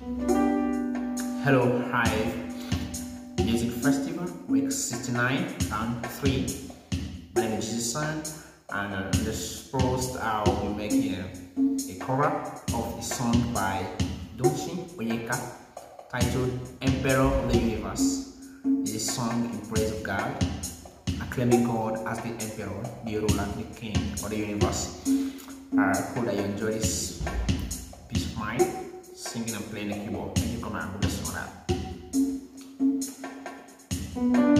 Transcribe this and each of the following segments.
Hello, Hive. Music Festival, week 69, round 3. My name is Jason, and uh, this post I'll be making a, a cover of a song by Dunshin Oyekan titled Emperor of the Universe. This is a song in praise of God, acclaiming God as the Emperor, the ruler, the King of the universe. I hope that you enjoy this peace of mind, singing and playing the keyboard. You, come and listen to that.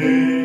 day.